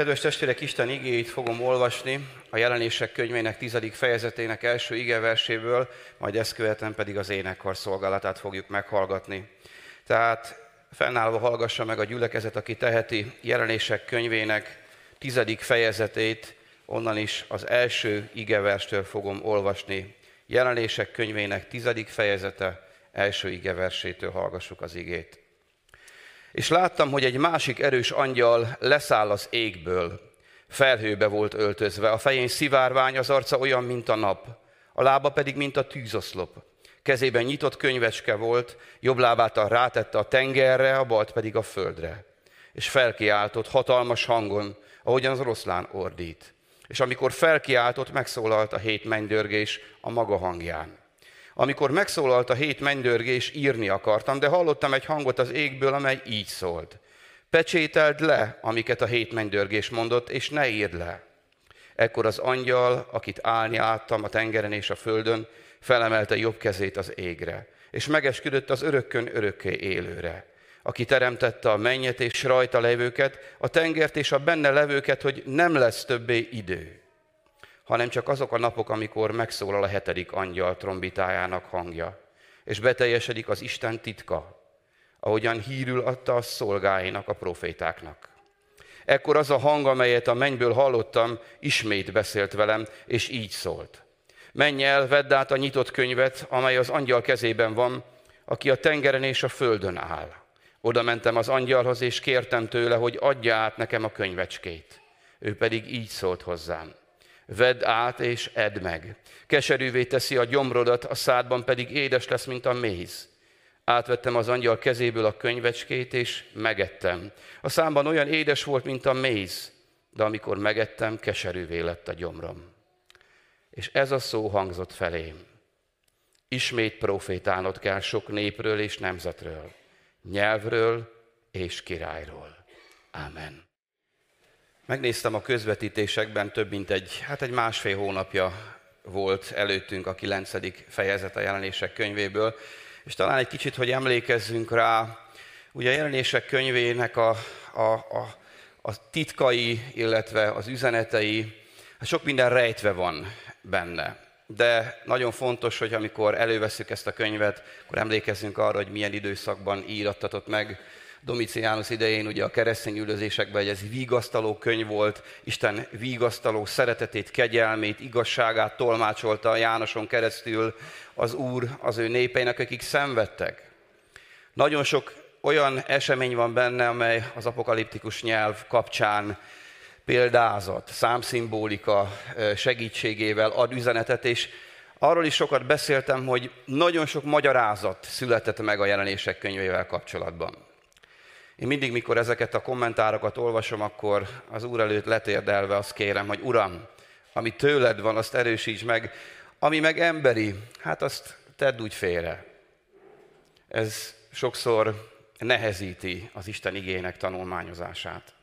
Kedves testvérek, Isten igéit fogom olvasni a jelenések könyvének tizedik fejezetének első igeverséből, majd ezt követően pedig az énekkar szolgálatát fogjuk meghallgatni. Tehát fennállva hallgassa meg a gyülekezet, aki teheti jelenések könyvének tizedik fejezetét, onnan is az első igeverstől fogom olvasni. Jelenések könyvének tizedik fejezete, első igeversétől hallgassuk az igét. És láttam, hogy egy másik erős angyal leszáll az égből. Felhőbe volt öltözve, a fején szivárvány, az arca olyan, mint a nap, a lába pedig, mint a tűzoszlop. Kezében nyitott könyvecske volt, jobb lábát a rátette a tengerre, a balt pedig a földre. És felkiáltott hatalmas hangon, ahogyan az oroszlán ordít. És amikor felkiáltott, megszólalt a hét mennydörgés a maga hangján. Amikor megszólalt a hét mennydörgés, írni akartam, de hallottam egy hangot az égből, amely így szólt. Pecsételd le, amiket a hét mennydörgés mondott, és ne írd le. Ekkor az angyal, akit állni láttam a tengeren és a földön, felemelte jobb kezét az égre, és megesküdött az örökkön örökké élőre, aki teremtette a mennyet és rajta levőket, a tengert és a benne levőket, hogy nem lesz többé idő hanem csak azok a napok, amikor megszólal a hetedik angyal trombitájának hangja, és beteljesedik az Isten titka, ahogyan hírül adta a szolgáinak, a profétáknak. Ekkor az a hang, amelyet a mennyből hallottam, ismét beszélt velem, és így szólt. Menj el, vedd át a nyitott könyvet, amely az angyal kezében van, aki a tengeren és a földön áll. Oda mentem az angyalhoz, és kértem tőle, hogy adja át nekem a könyvecskét. Ő pedig így szólt hozzám. Vedd át és edd meg. Keserűvé teszi a gyomrodat, a szádban pedig édes lesz, mint a méz. Átvettem az angyal kezéből a könyvecskét, és megettem. A számban olyan édes volt, mint a méz, de amikor megettem, keserűvé lett a gyomrom. És ez a szó hangzott felém. Ismét profétálnod kell sok népről és nemzetről, nyelvről és királyról. Amen. Megnéztem a közvetítésekben, több mint egy, hát egy másfél hónapja volt előttünk a kilencedik fejezet a jelenések könyvéből, és talán egy kicsit, hogy emlékezzünk rá, ugye a jelenések könyvének a, a, a, a titkai, illetve az üzenetei, hát sok minden rejtve van benne. De nagyon fontos, hogy amikor előveszük ezt a könyvet, akkor emlékezzünk arra, hogy milyen időszakban írattatott meg Domiciánus idején ugye a keresztény üldözésekben, hogy ez vigasztaló könyv volt, Isten vigasztaló szeretetét, kegyelmét, igazságát tolmácsolta Jánoson keresztül az Úr az ő népeinek, akik szenvedtek. Nagyon sok olyan esemény van benne, amely az apokaliptikus nyelv kapcsán példázat, számszimbolika segítségével ad üzenetet, és arról is sokat beszéltem, hogy nagyon sok magyarázat született meg a jelenések könyvével kapcsolatban. Én mindig, mikor ezeket a kommentárokat olvasom, akkor az Úr előtt letérdelve azt kérem, hogy Uram, ami tőled van, azt erősíts meg, ami meg emberi, hát azt tedd úgy félre. Ez sokszor nehezíti az Isten igének tanulmányozását.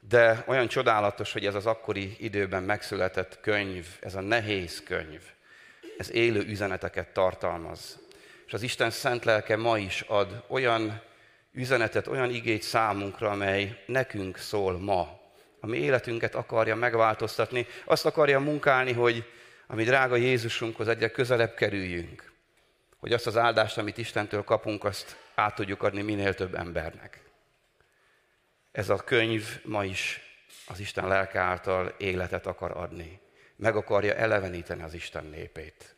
De olyan csodálatos, hogy ez az akkori időben megszületett könyv, ez a nehéz könyv, ez élő üzeneteket tartalmaz. És az Isten szent lelke ma is ad olyan üzenetet, olyan igét számunkra, amely nekünk szól ma, ami életünket akarja megváltoztatni, azt akarja munkálni, hogy a mi drága Jézusunkhoz egyre közelebb kerüljünk, hogy azt az áldást, amit Istentől kapunk, azt át tudjuk adni minél több embernek. Ez a könyv ma is az Isten lelke által életet akar adni. Meg akarja eleveníteni az Isten népét.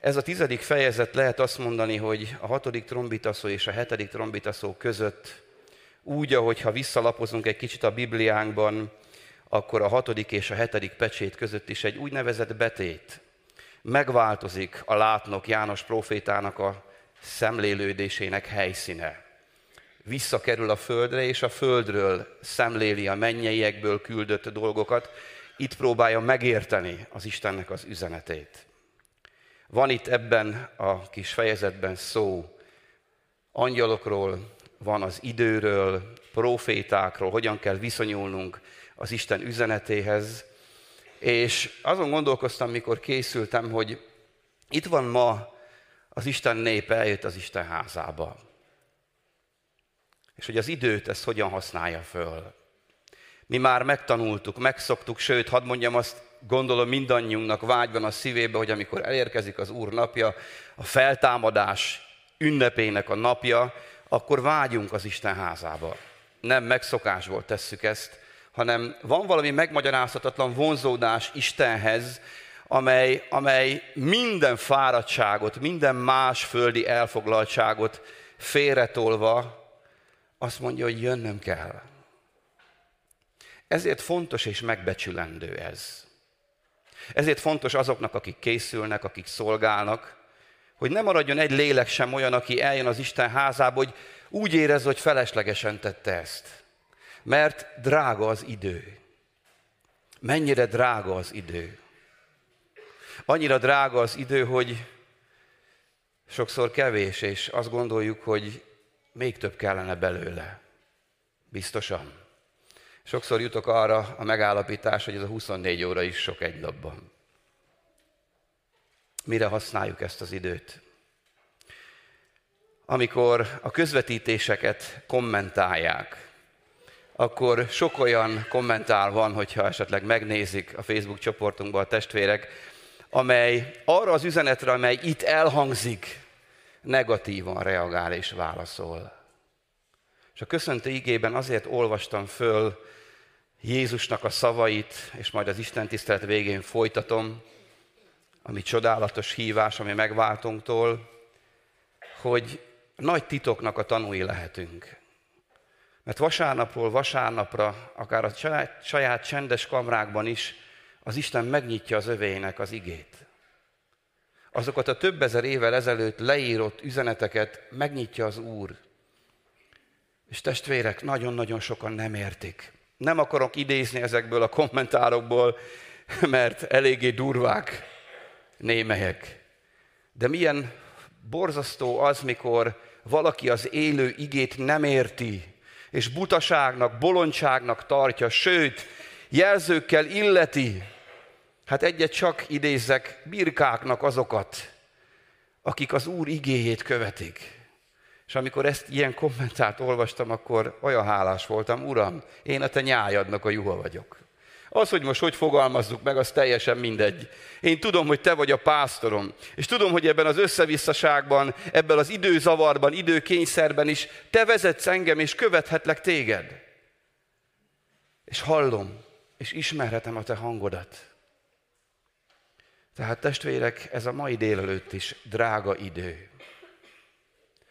Ez a tizedik fejezet lehet azt mondani, hogy a hatodik trombitaszó és a hetedik trombitaszó között úgy, ahogy ha visszalapozunk egy kicsit a Bibliánkban, akkor a hatodik és a hetedik pecsét között is egy úgynevezett betét. Megváltozik a látnok János profétának a szemlélődésének helyszíne. Visszakerül a földre, és a földről szemléli a mennyeiekből küldött dolgokat. Itt próbálja megérteni az Istennek az üzenetét. Van itt ebben a kis fejezetben szó angyalokról, van az időről, profétákról, hogyan kell viszonyulnunk az Isten üzenetéhez. És azon gondolkoztam, mikor készültem, hogy itt van ma az Isten népe, eljött az Isten házába. és hogy az időt ezt hogyan használja föl. Mi már megtanultuk, megszoktuk, sőt, hadd mondjam azt, gondolom mindannyiunknak vágyban a szívébe, hogy amikor elérkezik az Úr napja, a feltámadás ünnepének a napja, akkor vágyunk az Isten házába. Nem megszokásból tesszük ezt, hanem van valami megmagyarázhatatlan vonzódás Istenhez, amely, amely minden fáradtságot, minden más földi elfoglaltságot félretolva azt mondja, hogy jönnöm kell. Ezért fontos és megbecsülendő ez. Ezért fontos azoknak, akik készülnek, akik szolgálnak, hogy ne maradjon egy lélek sem olyan, aki eljön az Isten házába, hogy úgy érez, hogy feleslegesen tette ezt. Mert drága az idő. Mennyire drága az idő. Annyira drága az idő, hogy sokszor kevés, és azt gondoljuk, hogy még több kellene belőle. Biztosan. Sokszor jutok arra a megállapítás, hogy ez a 24 óra is sok egy napban. Mire használjuk ezt az időt? Amikor a közvetítéseket kommentálják, akkor sok olyan kommentál van, hogyha esetleg megnézik a Facebook csoportunkban a testvérek, amely arra az üzenetre, amely itt elhangzik, negatívan reagál és válaszol. És a köszöntő igében azért olvastam föl Jézusnak a szavait, és majd az Isten tisztelet végén folytatom, ami csodálatos hívás, ami megváltunktól, hogy nagy titoknak a tanúi lehetünk. Mert vasárnapról vasárnapra, akár a saját, csendes kamrákban is, az Isten megnyitja az övének az igét. Azokat a több ezer évvel ezelőtt leírott üzeneteket megnyitja az Úr. És testvérek, nagyon-nagyon sokan nem értik. Nem akarok idézni ezekből a kommentárokból, mert eléggé durvák némelyek. De milyen borzasztó az, mikor valaki az élő igét nem érti, és butaságnak, bolondságnak tartja, sőt, jelzőkkel illeti. Hát egyet csak idézzek, birkáknak azokat, akik az Úr igéjét követik. És amikor ezt ilyen kommentárt olvastam, akkor olyan hálás voltam, Uram, én a te nyájadnak a juha vagyok. Az, hogy most hogy fogalmazzuk meg, az teljesen mindegy. Én tudom, hogy te vagy a pásztorom, és tudom, hogy ebben az összevisszaságban, ebben az időzavarban, időkényszerben is te vezetsz engem, és követhetlek téged. És hallom, és ismerhetem a te hangodat. Tehát testvérek, ez a mai délelőtt is drága idő.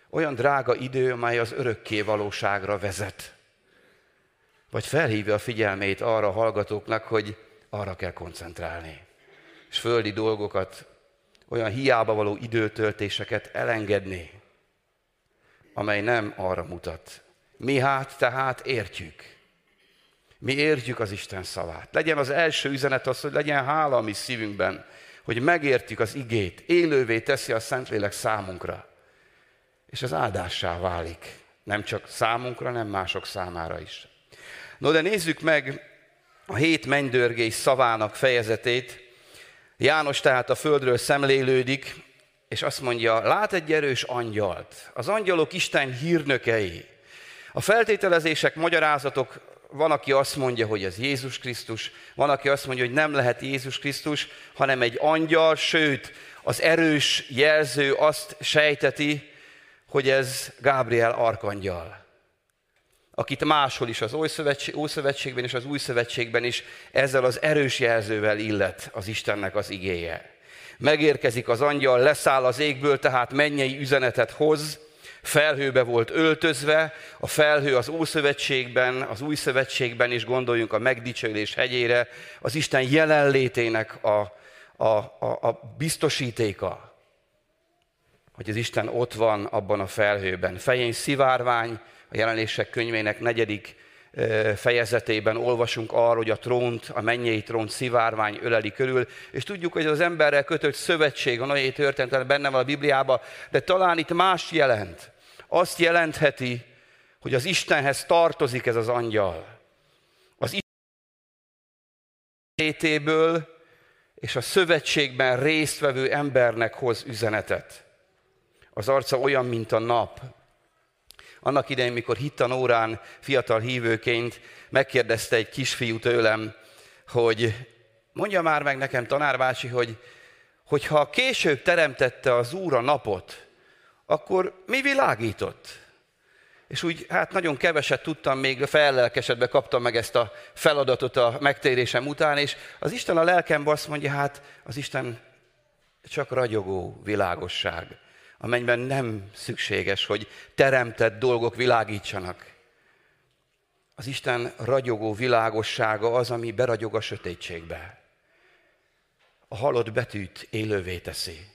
Olyan drága idő, amely az örökké valóságra vezet. Vagy felhívja a figyelmét arra a hallgatóknak, hogy arra kell koncentrálni. És földi dolgokat, olyan hiába való időtöltéseket elengedni, amely nem arra mutat. Mi hát tehát értjük. Mi értjük az Isten szavát. Legyen az első üzenet az, hogy legyen hála a mi szívünkben, hogy megértjük az igét, élővé teszi a Szentlélek számunkra és az áldássá válik. Nem csak számunkra, nem mások számára is. No, de nézzük meg a hét mennydörgés szavának fejezetét. János tehát a földről szemlélődik, és azt mondja, lát egy erős angyalt. Az angyalok Isten hírnökei. A feltételezések, magyarázatok, van, aki azt mondja, hogy ez Jézus Krisztus, van, aki azt mondja, hogy nem lehet Jézus Krisztus, hanem egy angyal, sőt, az erős jelző azt sejteti, hogy ez Gábriel arkangyal, akit máshol is az Ószövetségben és az Új Szövetségben is ezzel az erős jelzővel illet az Istennek az igéje. Megérkezik az angyal, leszáll az égből, tehát mennyei üzenetet hoz, felhőbe volt öltözve, a felhő az Ószövetségben, az Új Szövetségben is gondoljunk a megdicsőlés hegyére, az Isten jelenlétének a, a, a, a biztosítéka hogy az Isten ott van abban a felhőben. Fején szivárvány, a jelenések könyvének negyedik fejezetében olvasunk arról, hogy a trónt, a mennyei trónt szivárvány öleli körül, és tudjuk, hogy az emberrel kötött szövetség a nagyi történet benne van a Bibliában, de talán itt más jelent. Azt jelentheti, hogy az Istenhez tartozik ez az angyal. Az Isten és a szövetségben résztvevő embernek hoz üzenetet. Az arca olyan, mint a nap. Annak idején, mikor hittan órán fiatal hívőként megkérdezte egy kisfiú tőlem, hogy mondja már meg nekem, tanárbácsi, hogy hogyha később teremtette az Úr a napot, akkor mi világított? És úgy, hát nagyon keveset tudtam, még fellelkesedve kaptam meg ezt a feladatot a megtérésem után, és az Isten a lelkemben azt mondja, hát az Isten csak ragyogó világosság, amelyben nem szükséges, hogy teremtett dolgok világítsanak. Az Isten ragyogó világossága az, ami beragyog a sötétségbe. A halott betűt élővé teszi.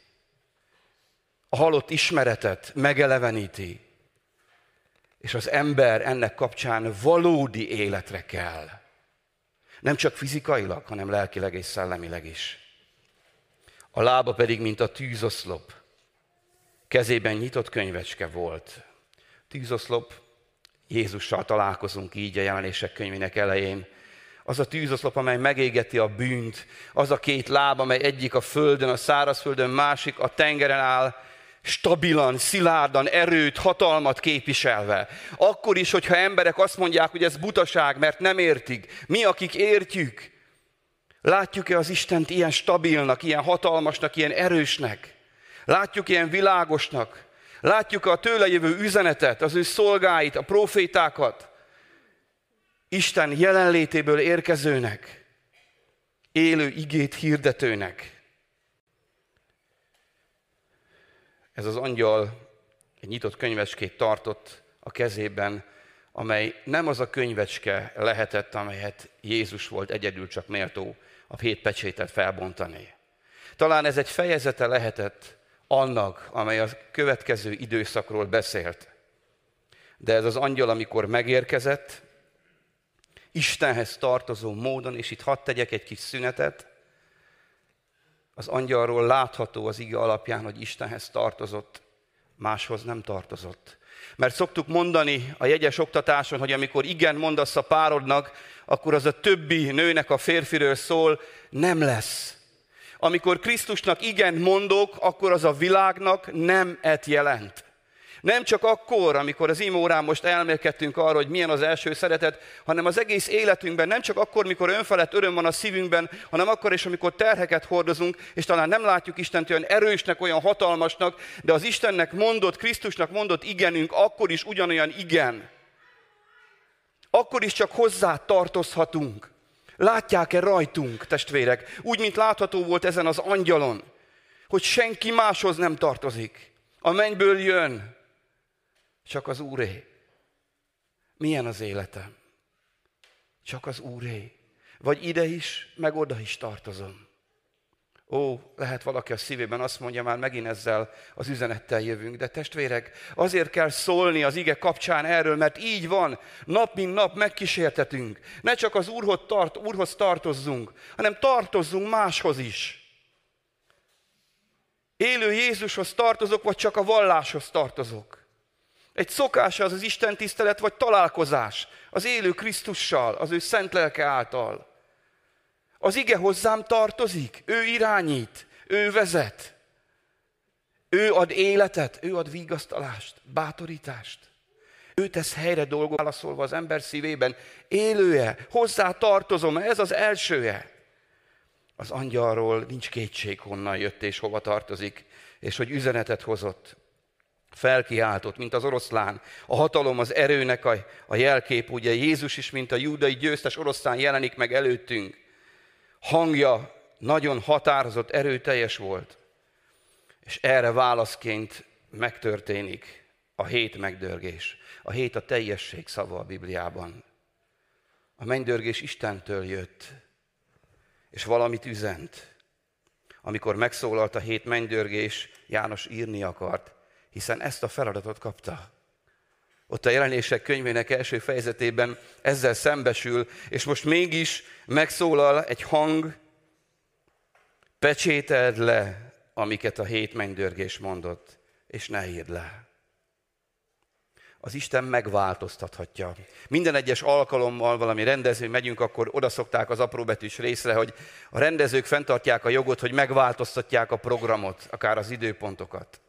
A halott ismeretet megeleveníti. És az ember ennek kapcsán valódi életre kell. Nem csak fizikailag, hanem lelkileg és szellemileg is. A lába pedig, mint a tűzoszlop. Kezében nyitott könyvecske volt. Tűzoszlop, Jézussal találkozunk így a jelenések könyvének elején. Az a tűzoszlop, amely megégeti a bűnt, az a két láb, amely egyik a földön, a szárazföldön, másik a tengeren áll, stabilan, szilárdan, erőt, hatalmat képviselve. Akkor is, hogyha emberek azt mondják, hogy ez butaság, mert nem értik. Mi, akik értjük, látjuk-e az Istent ilyen stabilnak, ilyen hatalmasnak, ilyen erősnek? Látjuk ilyen világosnak? Látjuk a tőle jövő üzenetet, az ő szolgáit, a profétákat? Isten jelenlétéből érkezőnek, élő igét hirdetőnek. Ez az angyal egy nyitott könyvecskét tartott a kezében, amely nem az a könyvecske lehetett, amelyet Jézus volt egyedül csak méltó a hét pecsétet felbontani. Talán ez egy fejezete lehetett annak, amely a következő időszakról beszélt. De ez az angyal, amikor megérkezett, Istenhez tartozó módon, és itt hadd tegyek egy kis szünetet, az angyalról látható az ige alapján, hogy Istenhez tartozott, máshoz nem tartozott. Mert szoktuk mondani a jegyes oktatáson, hogy amikor igen mondasz a párodnak, akkor az a többi nőnek a férfiről szól, nem lesz. Amikor Krisztusnak igen mondok, akkor az a világnak nem et jelent. Nem csak akkor, amikor az imórán most elmélkedtünk arra, hogy milyen az első szeretet, hanem az egész életünkben, nem csak akkor, mikor önfelett öröm van a szívünkben, hanem akkor is, amikor terheket hordozunk, és talán nem látjuk Istent olyan erősnek, olyan hatalmasnak, de az Istennek mondott, Krisztusnak mondott igenünk, akkor is ugyanolyan igen. Akkor is csak hozzá tartozhatunk. Látják-e rajtunk, testvérek, úgy, mint látható volt ezen az angyalon, hogy senki máshoz nem tartozik. A mennyből jön, csak az Úré. Milyen az életem? Csak az Úré. Vagy ide is, meg oda is tartozom. Ó, lehet valaki a szívében azt mondja, már megint ezzel az üzenettel jövünk, de testvérek, azért kell szólni az ige kapcsán erről, mert így van, nap mint nap megkísértetünk. Ne csak az Úrhoz, tart, Úrhoz tartozzunk, hanem tartozzunk máshoz is. Élő Jézushoz tartozok, vagy csak a valláshoz tartozok. Egy szokása az az Isten tisztelet, vagy találkozás az élő Krisztussal, az ő szent lelke által. Az ige hozzám tartozik, ő irányít, ő vezet. Ő ad életet, ő ad vigasztalást, bátorítást. Ő tesz helyre dolgot, válaszolva az ember szívében. Élője, hozzá tartozom, ez az elsője. Az angyalról nincs kétség, honnan jött és hova tartozik, és hogy üzenetet hozott felkiáltott, mint az oroszlán. A hatalom az erőnek a, a jelkép, ugye Jézus is, mint a júdai győztes oroszlán jelenik meg előttünk. Hangja nagyon határozott, erőteljes volt. És erre válaszként megtörténik a hét megdörgés. A hét a teljesség szava a Bibliában. A mennydörgés Istentől jött, és valamit üzent. Amikor megszólalt a hét mennydörgés, János írni akart, hiszen ezt a feladatot kapta. Ott a jelenések könyvének első fejezetében ezzel szembesül, és most mégis megszólal egy hang, pecsételd le, amiket a hét mennydörgés mondott, és ne írd le. Az Isten megváltoztathatja. Minden egyes alkalommal valami rendező megyünk, akkor oda szokták az apróbetűs részre, hogy a rendezők fenntartják a jogot, hogy megváltoztatják a programot, akár az időpontokat.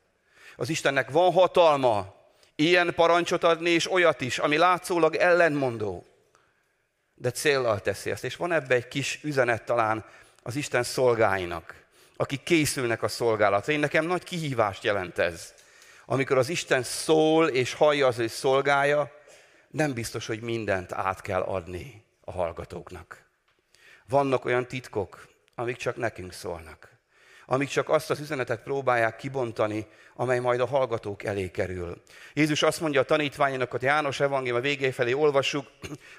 Az Istennek van hatalma, Ilyen parancsot adni, és olyat is, ami látszólag ellenmondó. De céllal teszi ezt. És van ebbe egy kis üzenet talán az Isten szolgáinak, akik készülnek a szolgálatra. Én nekem nagy kihívást jelent ez. Amikor az Isten szól és hallja az ő szolgája, nem biztos, hogy mindent át kell adni a hallgatóknak. Vannak olyan titkok, amik csak nekünk szólnak amik csak azt az üzenetet próbálják kibontani, amely majd a hallgatók elé kerül. Jézus azt mondja a tanítványának, hogy János evangélium a végé felé olvassuk,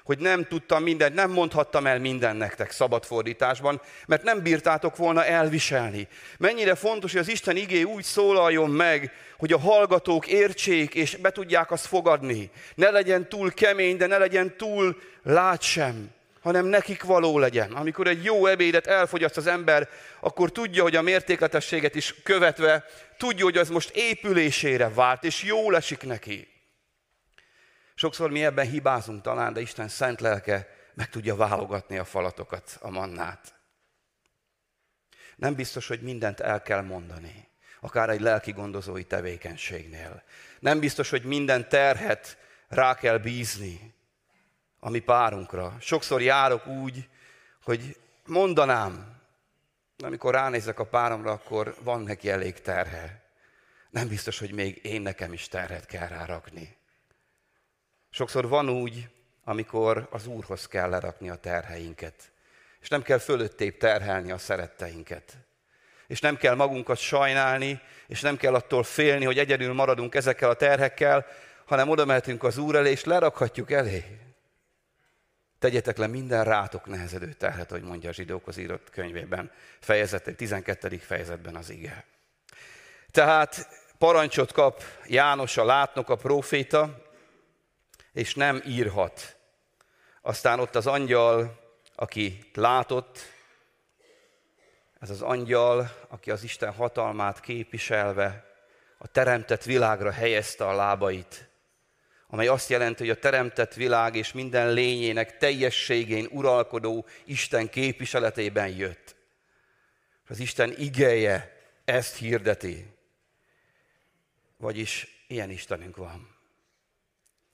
hogy nem tudtam mindent, nem mondhattam el minden nektek szabadfordításban, mert nem bírtátok volna elviselni. Mennyire fontos, hogy az Isten igé úgy szólaljon meg, hogy a hallgatók értsék és be tudják azt fogadni. Ne legyen túl kemény, de ne legyen túl lát sem hanem nekik való legyen. Amikor egy jó ebédet elfogyaszt az ember, akkor tudja, hogy a mértékletességet is követve, tudja, hogy az most épülésére vált, és jó esik neki. Sokszor mi ebben hibázunk talán, de Isten szent lelke meg tudja válogatni a falatokat, a mannát. Nem biztos, hogy mindent el kell mondani, akár egy lelki gondozói tevékenységnél. Nem biztos, hogy minden terhet rá kell bízni, a mi párunkra. Sokszor járok úgy, hogy mondanám, amikor ránézek a páromra, akkor van neki elég terhe. Nem biztos, hogy még én nekem is terhet kell rárakni. Sokszor van úgy, amikor az Úrhoz kell lerakni a terheinket. És nem kell fölöttébb terhelni a szeretteinket. És nem kell magunkat sajnálni, és nem kell attól félni, hogy egyedül maradunk ezekkel a terhekkel, hanem oda mehetünk az Úr elé, és lerakhatjuk elé. Tegyetek le minden rátok nehezedő terhet, hogy mondja a zsidókhoz írott könyvében, fejezet, 12. fejezetben az ige. Tehát parancsot kap János a látnok, a próféta, és nem írhat. Aztán ott az angyal, aki látott, ez az angyal, aki az Isten hatalmát képviselve a teremtett világra helyezte a lábait, amely azt jelenti, hogy a teremtett világ és minden lényének teljességén uralkodó Isten képviseletében jött. Az Isten igeje ezt hirdeti. Vagyis ilyen Istenünk van.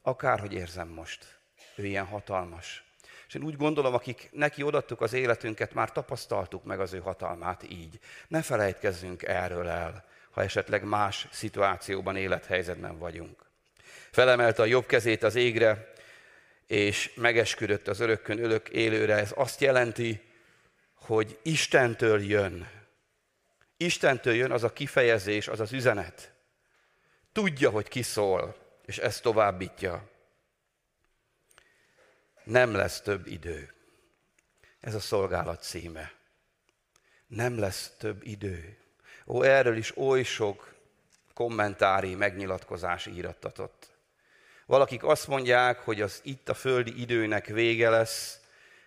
Akárhogy érzem most, ő ilyen hatalmas. És én úgy gondolom, akik neki odattuk az életünket, már tapasztaltuk meg az ő hatalmát így. Ne felejtkezzünk erről el, ha esetleg más szituációban, élethelyzetben vagyunk. Felemelte a jobb kezét az égre, és megesküdött az örökkön örök élőre. Ez azt jelenti, hogy Istentől jön. Istentől jön az a kifejezés, az az üzenet. Tudja, hogy ki szól, és ezt továbbítja. Nem lesz több idő. Ez a szolgálat címe. Nem lesz több idő. Ó, erről is oly sok kommentári megnyilatkozás írattatott. Valakik azt mondják, hogy az itt a földi időnek vége lesz,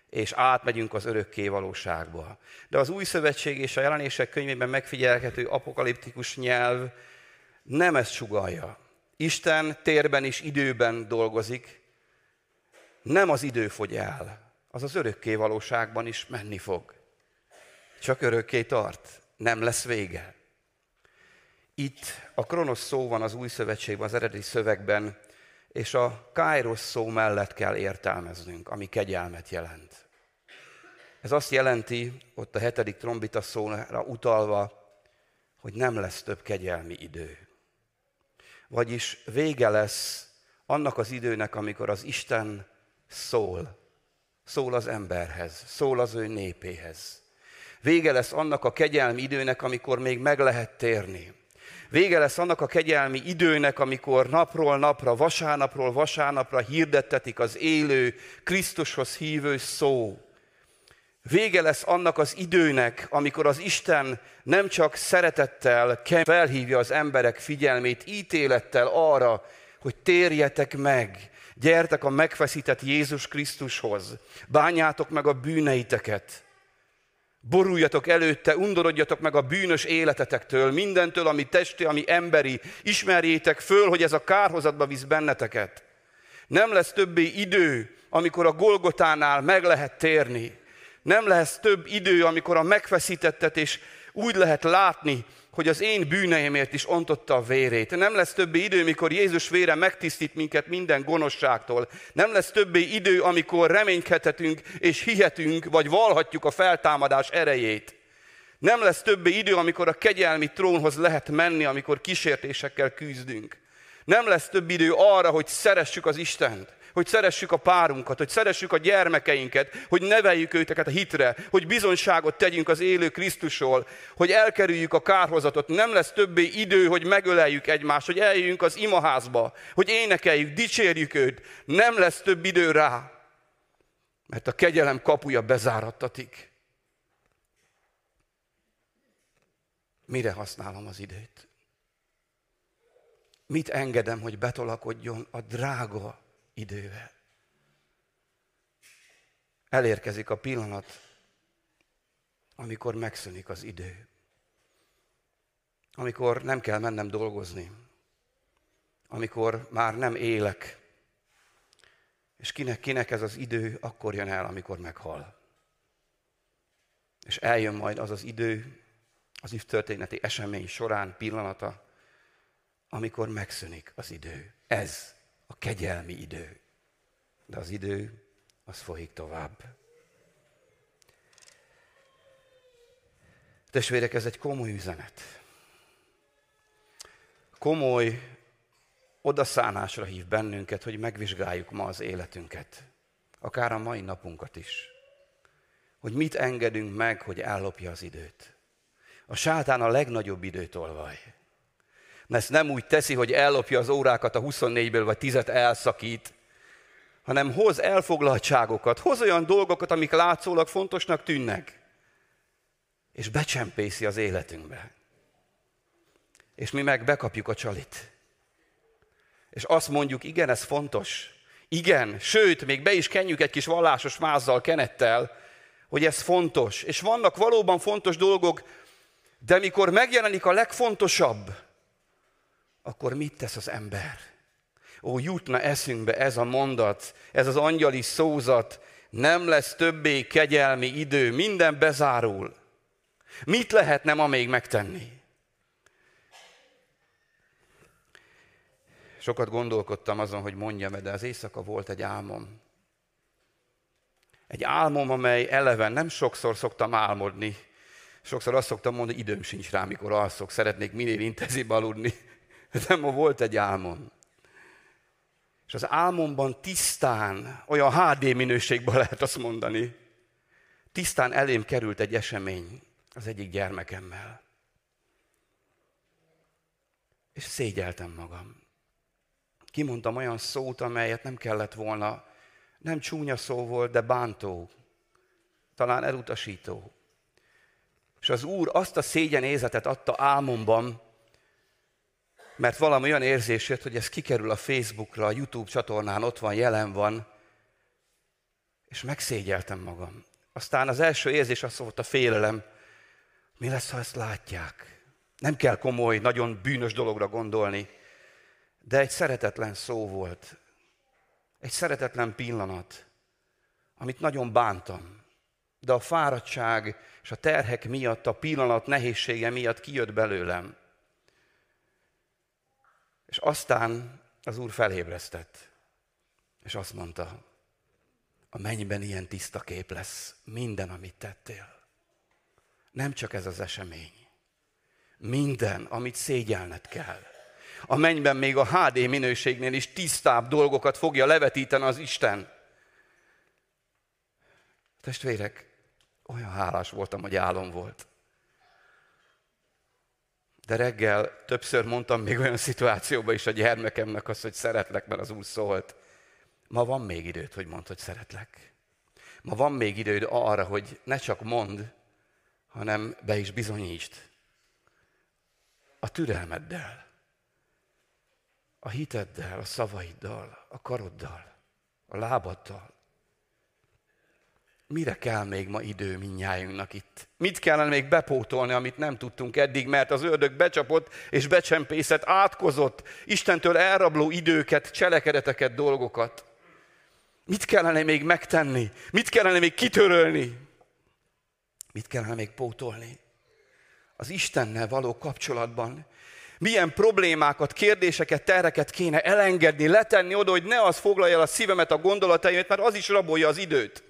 és átmegyünk az örökké valóságba. De az új szövetség és a jelenések könyvében megfigyelhető apokaliptikus nyelv nem ezt sugalja. Isten térben és időben dolgozik, nem az idő fogy el, az az örökké valóságban is menni fog. Csak örökké tart, nem lesz vége. Itt a kronosz szó van az új szövetségben, az eredeti szövegben, és a kairos szó mellett kell értelmeznünk, ami kegyelmet jelent. Ez azt jelenti, ott a hetedik trombita szóra utalva, hogy nem lesz több kegyelmi idő. Vagyis vége lesz annak az időnek, amikor az Isten szól, szól az emberhez, szól az ő népéhez. Vége lesz annak a kegyelmi időnek, amikor még meg lehet térni. Vége lesz annak a kegyelmi időnek, amikor napról napra, vasárnapról vasárnapra hirdettetik az élő, Krisztushoz hívő szó. Vége lesz annak az időnek, amikor az Isten nem csak szeretettel felhívja az emberek figyelmét, ítélettel arra, hogy térjetek meg, gyertek a megfeszített Jézus Krisztushoz, bánjátok meg a bűneiteket, Boruljatok előtte, undorodjatok meg a bűnös életetektől, mindentől, ami testi, ami emberi. Ismerjétek föl, hogy ez a kárhozatba visz benneteket. Nem lesz többé idő, amikor a Golgotánál meg lehet térni. Nem lesz több idő, amikor a megfeszítettet és úgy lehet látni, hogy az én bűneimért is ontotta a vérét. Nem lesz többé idő, mikor Jézus vére megtisztít minket minden gonoszságtól. Nem lesz többé idő, amikor reménykedhetünk és hihetünk, vagy valhatjuk a feltámadás erejét. Nem lesz többé idő, amikor a kegyelmi trónhoz lehet menni, amikor kísértésekkel küzdünk. Nem lesz több idő arra, hogy szeressük az Istent hogy szeressük a párunkat, hogy szeressük a gyermekeinket, hogy neveljük őteket a hitre, hogy bizonyságot tegyünk az élő Krisztusról, hogy elkerüljük a kárhozatot. Nem lesz többé idő, hogy megöleljük egymást, hogy eljöjjünk az imaházba, hogy énekeljük, dicsérjük őt. Nem lesz több idő rá, mert a kegyelem kapuja bezárattatik. Mire használom az időt? Mit engedem, hogy betolakodjon a drága idővel. Elérkezik a pillanat, amikor megszűnik az idő. Amikor nem kell mennem dolgozni. Amikor már nem élek. És kinek, kinek ez az idő akkor jön el, amikor meghal. És eljön majd az az idő, az történeti esemény során pillanata, amikor megszűnik az idő. Ez a kegyelmi idő. De az idő, az folyik tovább. Testvérek, ez egy komoly üzenet. Komoly odaszánásra hív bennünket, hogy megvizsgáljuk ma az életünket. Akár a mai napunkat is. Hogy mit engedünk meg, hogy ellopja az időt. A sátán a legnagyobb időtolvaj ezt nem úgy teszi, hogy ellopja az órákat a 24-ből, vagy 10 elszakít, hanem hoz elfoglaltságokat, hoz olyan dolgokat, amik látszólag fontosnak tűnnek, és becsempészi az életünkbe. És mi meg bekapjuk a csalit. És azt mondjuk, igen, ez fontos. Igen, sőt, még be is kenjük egy kis vallásos mázzal, kenettel, hogy ez fontos. És vannak valóban fontos dolgok, de mikor megjelenik a legfontosabb, akkor mit tesz az ember? Ó, jutna eszünkbe ez a mondat, ez az angyali szózat, nem lesz többé kegyelmi idő, minden bezárul. Mit lehetne ma még megtenni? Sokat gondolkodtam azon, hogy mondjam de az éjszaka volt egy álmom. Egy álmom, amely eleven nem sokszor szoktam álmodni. Sokszor azt szoktam mondani, időm sincs rá, mikor alszok, szeretnék minél intenzív aludni. De ma volt egy álmom. És az álmomban tisztán, olyan HD minőségben lehet azt mondani, tisztán elém került egy esemény az egyik gyermekemmel. És szégyeltem magam. Kimondtam olyan szót, amelyet nem kellett volna, nem csúnya szó volt, de bántó, talán elutasító. És az Úr azt a szégyenézetet adta álmomban, mert valami olyan érzés jött, hogy ez kikerül a Facebookra, a YouTube csatornán, ott van, jelen van, és megszégyeltem magam. Aztán az első érzés az volt a félelem, mi lesz, ha ezt látják? Nem kell komoly, nagyon bűnös dologra gondolni, de egy szeretetlen szó volt, egy szeretetlen pillanat, amit nagyon bántam. De a fáradtság és a terhek miatt, a pillanat nehézsége miatt kijött belőlem. És aztán az Úr felébresztett, és azt mondta, a mennyben ilyen tiszta kép lesz minden, amit tettél. Nem csak ez az esemény. Minden, amit szégyelned kell. A mennyben még a HD minőségnél is tisztább dolgokat fogja levetíteni az Isten. Testvérek, olyan hálás voltam, hogy álom volt. De reggel többször mondtam még olyan szituációban is a gyermekemnek azt, hogy szeretlek, mert az úr szólt. Ma van még időd, hogy mondd, hogy szeretlek. Ma van még időd arra, hogy ne csak mond, hanem be is bizonyítsd. A türelmeddel, a hiteddel, a szavaiddal, a karoddal, a lábaddal. Mire kell még ma idő minnyájunknak itt? Mit kellene még bepótolni, amit nem tudtunk eddig, mert az ördög becsapott és becsempészett, átkozott, Istentől elrabló időket, cselekedeteket, dolgokat. Mit kellene még megtenni? Mit kellene még kitörölni? Mit kellene még pótolni? az Istennel való kapcsolatban. Milyen problémákat, kérdéseket, terreket kéne elengedni, letenni oda, hogy ne az foglalja el a szívemet, a gondolataimat, mert az is rabolja az időt.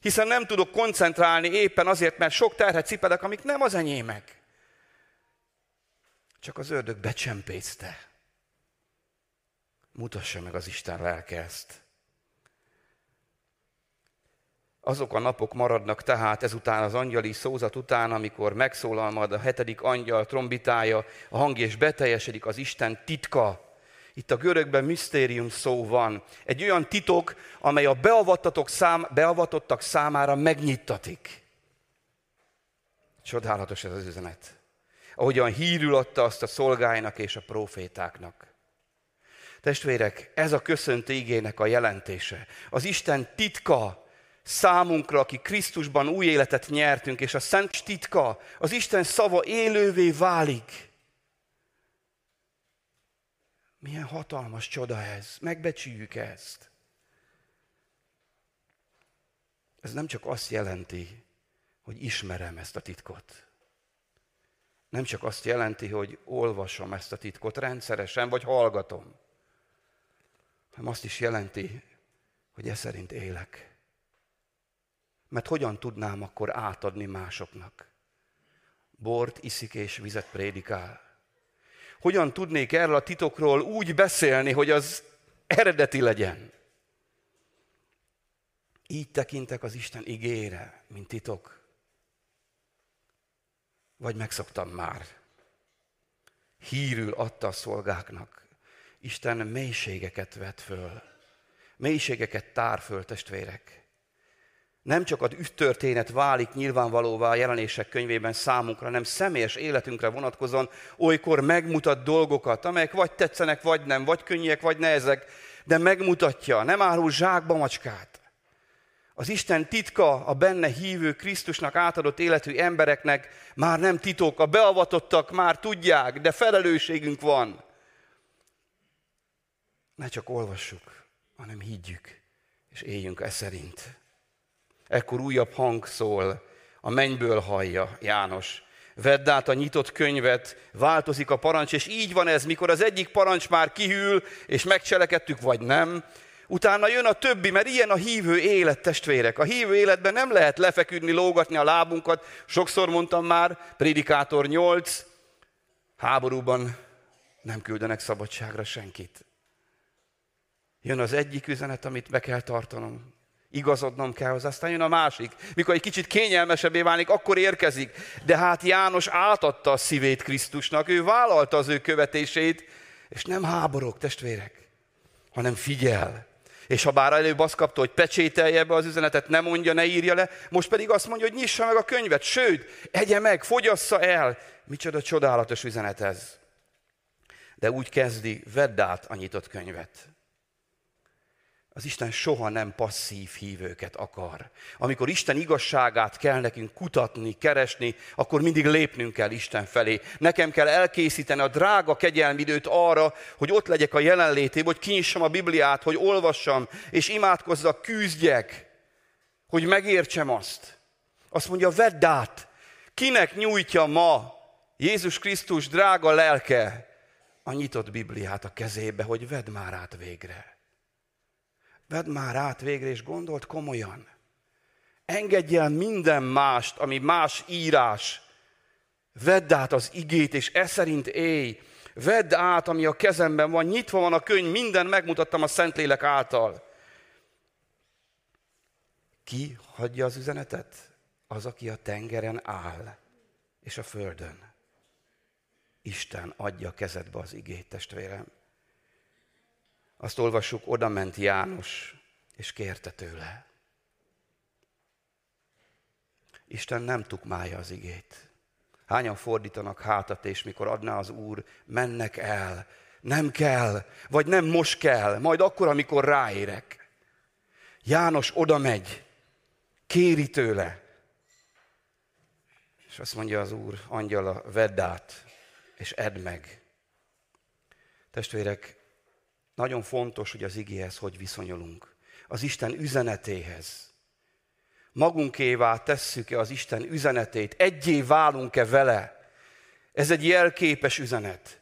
Hiszen nem tudok koncentrálni éppen azért, mert sok terhet cipelek, amik nem az enyémek. Csak az ördög becsempészte. Mutassa meg az Isten lelke ezt. Azok a napok maradnak tehát ezután az angyali szózat után, amikor megszólal majd a hetedik angyal trombitája, a hang és beteljesedik az Isten titka. Itt a görögben misztérium szó van. Egy olyan titok, amely a beavattatok szám, beavatottak számára megnyittatik. Csodálatos ez az üzenet. Ahogyan hírül adta azt a szolgáinak és a profétáknak. Testvérek, ez a köszöntő igének a jelentése. Az Isten titka, számunkra, aki Krisztusban új életet nyertünk, és a szent titka, az Isten szava élővé válik. Milyen hatalmas csoda ez, megbecsüljük ezt. Ez nem csak azt jelenti, hogy ismerem ezt a titkot. Nem csak azt jelenti, hogy olvasom ezt a titkot rendszeresen, vagy hallgatom, hanem azt is jelenti, hogy e szerint élek. Mert hogyan tudnám akkor átadni másoknak? Bort iszik és vizet prédikál. Hogyan tudnék erről a titokról úgy beszélni, hogy az eredeti legyen? Így tekintek az Isten igére, mint titok. Vagy megszoktam már. Hírül adta a szolgáknak. Isten mélységeket vet föl. Mélységeket tár föl, testvérek nem csak az üttörténet válik nyilvánvalóvá a jelenések könyvében számunkra, hanem személyes életünkre vonatkozóan olykor megmutat dolgokat, amelyek vagy tetszenek, vagy nem, vagy könnyűek, vagy nehezek, de megmutatja, nem árul zsákba macskát. Az Isten titka a benne hívő Krisztusnak átadott életű embereknek már nem titok, a beavatottak már tudják, de felelősségünk van. Ne csak olvassuk, hanem higgyük, és éljünk e szerint. Ekkor újabb hang szól, a mennyből hallja János. Vedd át a nyitott könyvet, változik a parancs, és így van ez, mikor az egyik parancs már kihűl, és megcselekedtük, vagy nem, utána jön a többi, mert ilyen a hívő élet, testvérek. A hívő életben nem lehet lefeküdni, lógatni a lábunkat. Sokszor mondtam már, Prédikátor 8, háborúban nem küldenek szabadságra senkit. Jön az egyik üzenet, amit be kell tartanom igazodnom kell hozzá. Aztán jön a másik. Mikor egy kicsit kényelmesebbé válik, akkor érkezik. De hát János átadta a szívét Krisztusnak, ő vállalta az ő követését, és nem háborog, testvérek, hanem figyel. És ha bár előbb azt kapta, hogy pecsételje be az üzenetet, ne mondja, ne írja le, most pedig azt mondja, hogy nyissa meg a könyvet, sőt, egye meg, fogyassza el. Micsoda csodálatos üzenet ez. De úgy kezdi, vedd át a nyitott könyvet. Az Isten soha nem passzív hívőket akar. Amikor Isten igazságát kell nekünk kutatni, keresni, akkor mindig lépnünk kell Isten felé. Nekem kell elkészíteni a drága kegyelmidőt arra, hogy ott legyek a jelenlétében, hogy kinyissam a Bibliát, hogy olvassam, és imádkozzak, küzdjek, hogy megértsem azt. Azt mondja, vedd át, kinek nyújtja ma Jézus Krisztus drága lelke a nyitott Bibliát a kezébe, hogy vedd már át végre. Vedd már át végre, és gondolt komolyan. Engedj el minden mást, ami más írás. Vedd át az igét, és e szerint élj. Vedd át, ami a kezemben van. Nyitva van a könyv, minden megmutattam a Szentlélek által. Ki hagyja az üzenetet? Az, aki a tengeren áll, és a földön. Isten adja kezedbe az igét, testvérem. Azt olvassuk, oda ment János, és kérte tőle. Isten nem tukmálja az igét. Hányan fordítanak hátat, és mikor adná az Úr, mennek el. Nem kell, vagy nem most kell, majd akkor, amikor ráérek. János oda megy, kéri tőle. És azt mondja az Úr, angyala, vedd át, és edd meg. Testvérek, nagyon fontos, hogy az igéhez hogy viszonyulunk. Az Isten üzenetéhez. magunkévá tesszük-e az Isten üzenetét, egyé válunk-e vele. Ez egy jelképes üzenet.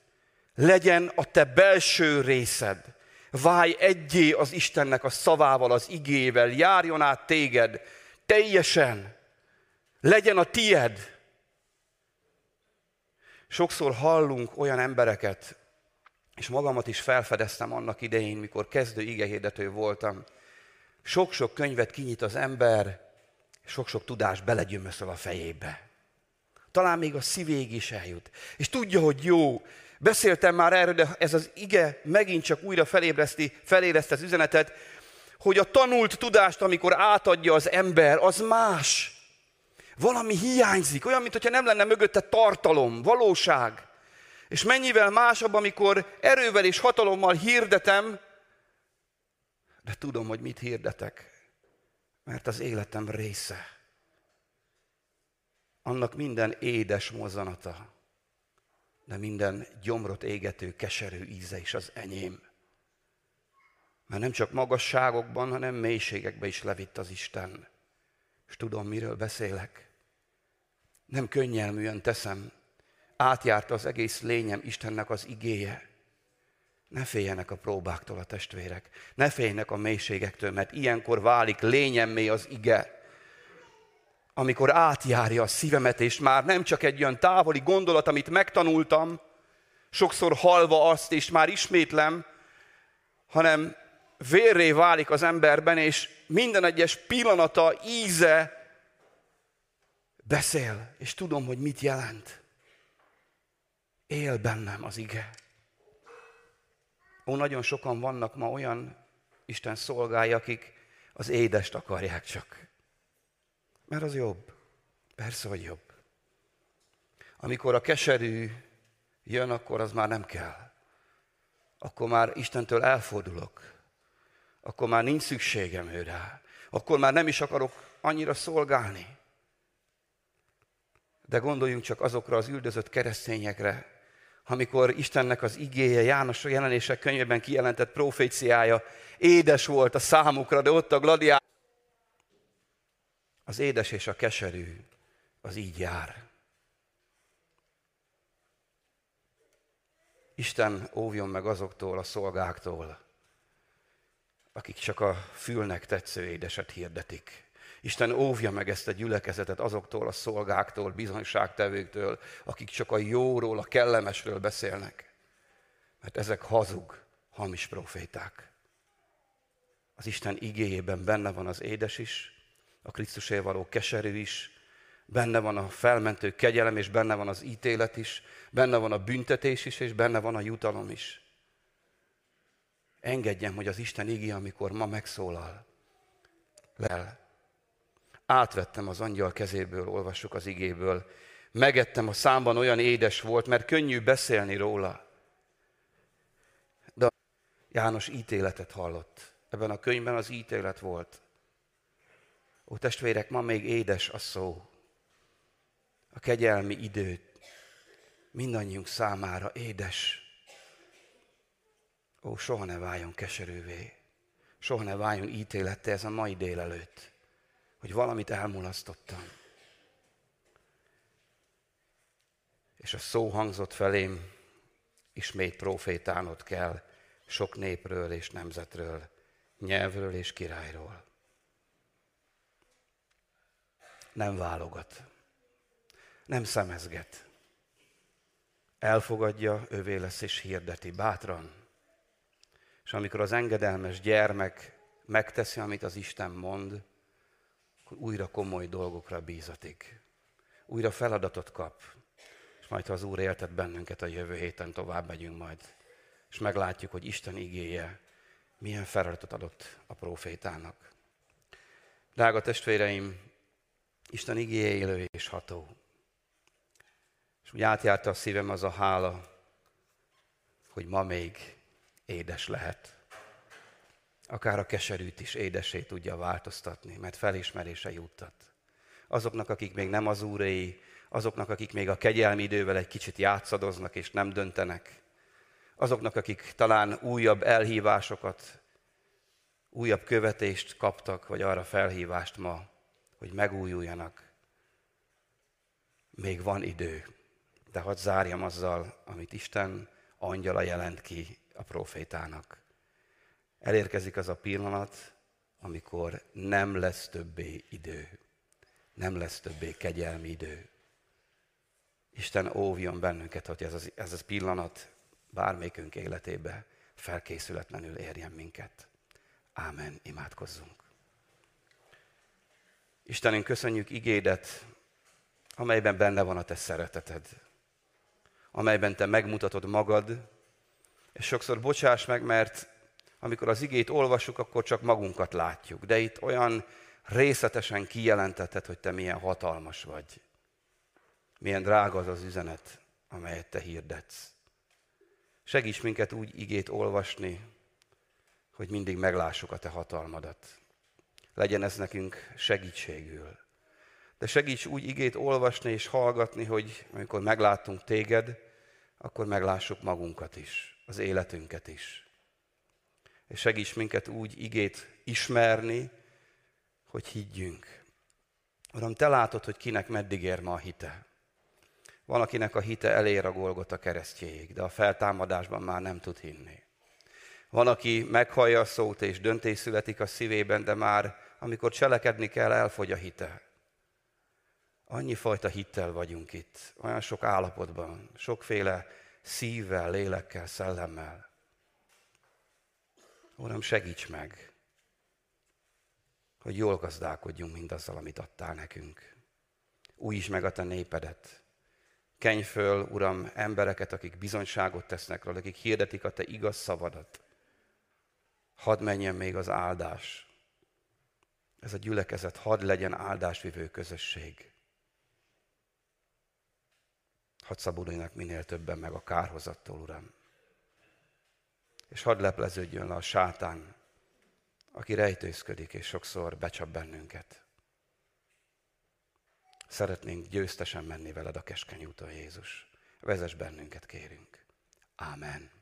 Legyen a te belső részed. Válj egyé az Istennek a szavával, az igével, járjon át téged teljesen. Legyen a tied. Sokszor hallunk olyan embereket, és magamat is felfedeztem annak idején, mikor kezdő igehirdető voltam. Sok-sok könyvet kinyit az ember, sok-sok tudás belegyömöszöl a fejébe. Talán még a szívéig is eljut. És tudja, hogy jó. Beszéltem már erről, de ez az ige megint csak újra felébreszti, felérezte az üzenetet, hogy a tanult tudást, amikor átadja az ember, az más. Valami hiányzik, olyan, mintha nem lenne mögötte tartalom, valóság. És mennyivel másabb, amikor erővel és hatalommal hirdetem, de tudom, hogy mit hirdetek, mert az életem része. Annak minden édes mozzanata, de minden gyomrot égető, keserű íze is az enyém. Mert nem csak magasságokban, hanem mélységekben is levitt az Isten. És tudom, miről beszélek. Nem könnyelműen teszem. Átjárta az egész lényem Istennek az igéje. Ne féljenek a próbáktól a testvérek. Ne féljenek a mélységektől, mert ilyenkor válik lényemmé az ige. Amikor átjárja a szívemet, és már nem csak egy olyan távoli gondolat, amit megtanultam, sokszor halva azt, és már ismétlem, hanem vérré válik az emberben, és minden egyes pillanata, íze beszél, és tudom, hogy mit jelent. Él bennem az ige. Ó, nagyon sokan vannak ma olyan Isten szolgái, akik az édest akarják csak. Mert az jobb. Persze, hogy jobb. Amikor a keserű jön, akkor az már nem kell. Akkor már Istentől elfordulok akkor már nincs szükségem ő rá. Akkor már nem is akarok annyira szolgálni. De gondoljunk csak azokra az üldözött keresztényekre, amikor Istennek az igéje, János a jelenések könyvében kijelentett proféciája édes volt a számukra, de ott a gladiá... Az édes és a keserű, az így jár. Isten óvjon meg azoktól a szolgáktól, akik csak a fülnek tetsző édeset hirdetik. Isten óvja meg ezt a gyülekezetet azoktól a szolgáktól, bizonyságtevőktől, akik csak a jóról, a kellemesről beszélnek. Mert ezek hazug, hamis proféták. Az Isten igéjében benne van az édes is, a Krisztusé való keserű is, benne van a felmentő kegyelem, és benne van az ítélet is, benne van a büntetés is, és benne van a jutalom is. Engedjem, hogy az Isten igé, amikor ma megszólal. Lel. Átvettem az angyal kezéből, olvassuk az igéből. Megettem a számban, olyan édes volt, mert könnyű beszélni róla. De János ítéletet hallott. Ebben a könyvben az ítélet volt. Ó, testvérek, ma még édes a szó. A kegyelmi időt mindannyiunk számára édes. Ó, soha ne váljon keserűvé, soha ne váljon ítélette ez a mai délelőtt, hogy valamit elmulasztottam. És a szó hangzott felém, ismét profétálnod kell sok népről és nemzetről, nyelvről és királyról. Nem válogat, nem szemezget. Elfogadja, övé lesz és hirdeti bátran, és amikor az engedelmes gyermek megteszi, amit az Isten mond, akkor újra komoly dolgokra bízatik. Újra feladatot kap. És majd, ha az Úr éltet bennünket a jövő héten, tovább megyünk majd. És meglátjuk, hogy Isten igéje milyen feladatot adott a profétának. Drága testvéreim, Isten igéje élő és ható. És úgy átjárta a szívem az a hála, hogy ma még édes lehet. Akár a keserűt is édesé tudja változtatni, mert felismerése juttat. Azoknak, akik még nem az úréi, azoknak, akik még a kegyelmi idővel egy kicsit játszadoznak és nem döntenek, azoknak, akik talán újabb elhívásokat, újabb követést kaptak, vagy arra felhívást ma, hogy megújuljanak. Még van idő, de hadd zárjam azzal, amit Isten angyala jelent ki a profétának. Elérkezik az a pillanat, amikor nem lesz többé idő. Nem lesz többé kegyelmi idő. Isten óvjon bennünket, hogy ez az, ez az pillanat bármelyikünk életébe felkészületlenül érjen minket. Ámen, imádkozzunk. Istenünk, köszönjük igédet, amelyben benne van a te szereteted, amelyben te megmutatod magad, és sokszor bocsáss meg, mert amikor az igét olvasjuk, akkor csak magunkat látjuk. De itt olyan részletesen kijelentetted, hogy te milyen hatalmas vagy. Milyen drága az az üzenet, amelyet te hirdetsz. Segíts minket úgy igét olvasni, hogy mindig meglássuk a te hatalmadat. Legyen ez nekünk segítségül. De segíts úgy igét olvasni és hallgatni, hogy amikor meglátunk téged, akkor meglássuk magunkat is, az életünket is. És segíts minket úgy igét ismerni, hogy higgyünk. Uram, te látod, hogy kinek meddig ér ma a hite. Van, akinek a hite elér a Golgota keresztjéig, de a feltámadásban már nem tud hinni. Van, aki meghallja a szót, és döntés születik a szívében, de már amikor cselekedni kell, elfogy a hite. Annyi fajta hittel vagyunk itt, olyan sok állapotban, sokféle szívvel, lélekkel, szellemmel. Uram, segíts meg, hogy jól gazdálkodjunk mindazzal, amit adtál nekünk. Újíts meg a te népedet. Kenj föl, Uram, embereket, akik bizonyságot tesznek róla, akik hirdetik a te igaz szavadat. Hadd menjen még az áldás. Ez a gyülekezet hadd legyen áldásvivő közösség. Hadd szabaduljanak minél többen meg a kárhozattól, Uram. És hadd lepleződjön le a sátán, aki rejtőzködik, és sokszor becsap bennünket. Szeretnénk győztesen menni veled a keskeny úton, Jézus. Vezess bennünket, kérünk. Ámen.